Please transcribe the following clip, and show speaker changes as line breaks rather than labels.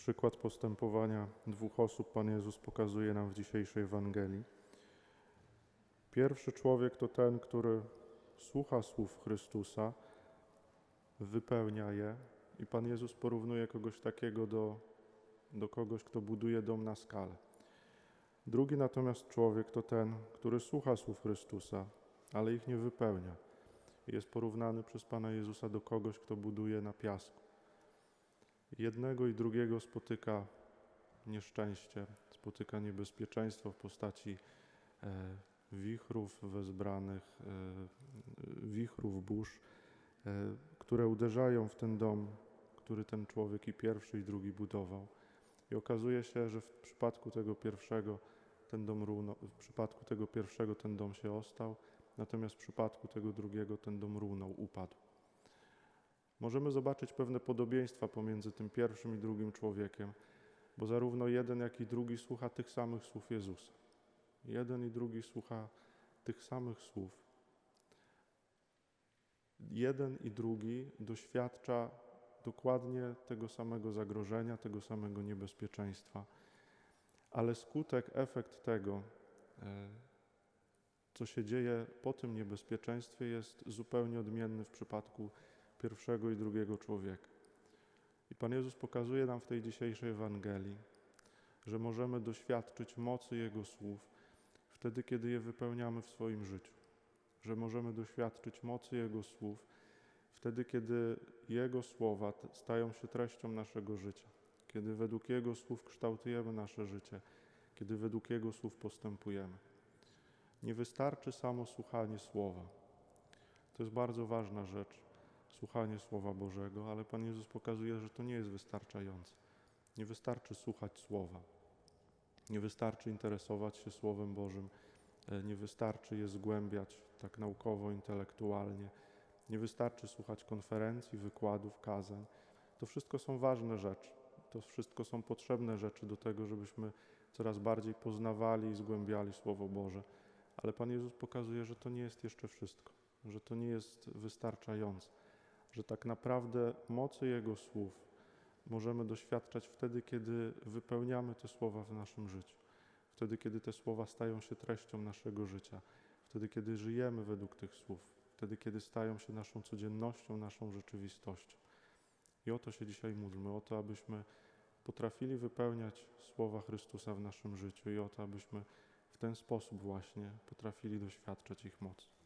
Przykład postępowania dwóch osób Pan Jezus pokazuje nam w dzisiejszej Ewangelii. Pierwszy człowiek to ten, który słucha słów Chrystusa, wypełnia je i Pan Jezus porównuje kogoś takiego do, do kogoś, kto buduje dom na skalę. Drugi natomiast człowiek to ten, który słucha słów Chrystusa, ale ich nie wypełnia. Jest porównany przez Pana Jezusa do kogoś, kto buduje na piasku. Jednego i drugiego spotyka nieszczęście, spotyka niebezpieczeństwo w postaci e, wichrów wezbranych, e, wichrów burz, e, które uderzają w ten dom, który ten człowiek i pierwszy i drugi budował. I okazuje się, że w przypadku tego pierwszego ten dom runął, w przypadku tego pierwszego ten dom się ostał, natomiast w przypadku tego drugiego ten dom runął, upadł. Możemy zobaczyć pewne podobieństwa pomiędzy tym pierwszym i drugim człowiekiem, bo zarówno jeden, jak i drugi słucha tych samych słów Jezusa. Jeden i drugi słucha tych samych słów. Jeden i drugi doświadcza dokładnie tego samego zagrożenia, tego samego niebezpieczeństwa, ale skutek, efekt tego, e, co się dzieje po tym niebezpieczeństwie, jest zupełnie odmienny w przypadku pierwszego i drugiego człowieka. I Pan Jezus pokazuje nam w tej dzisiejszej Ewangelii, że możemy doświadczyć mocy Jego słów wtedy, kiedy je wypełniamy w swoim życiu, że możemy doświadczyć mocy Jego słów wtedy, kiedy Jego słowa stają się treścią naszego życia, kiedy według Jego słów kształtujemy nasze życie, kiedy według Jego słów postępujemy. Nie wystarczy samo słuchanie słowa. To jest bardzo ważna rzecz słuchanie Słowa Bożego, ale Pan Jezus pokazuje, że to nie jest wystarczające. Nie wystarczy słuchać Słowa. Nie wystarczy interesować się Słowem Bożym. E, nie wystarczy je zgłębiać tak naukowo, intelektualnie. Nie wystarczy słuchać konferencji, wykładów, kazań. To wszystko są ważne rzeczy. To wszystko są potrzebne rzeczy do tego, żebyśmy coraz bardziej poznawali i zgłębiali Słowo Boże. Ale Pan Jezus pokazuje, że to nie jest jeszcze wszystko, że to nie jest wystarczające że tak naprawdę mocy Jego słów możemy doświadczać wtedy, kiedy wypełniamy te słowa w naszym życiu, wtedy, kiedy te słowa stają się treścią naszego życia, wtedy, kiedy żyjemy według tych słów, wtedy, kiedy stają się naszą codziennością, naszą rzeczywistością. I o to się dzisiaj módlmy, o to, abyśmy potrafili wypełniać słowa Chrystusa w naszym życiu i o to, abyśmy w ten sposób właśnie potrafili doświadczać ich mocy.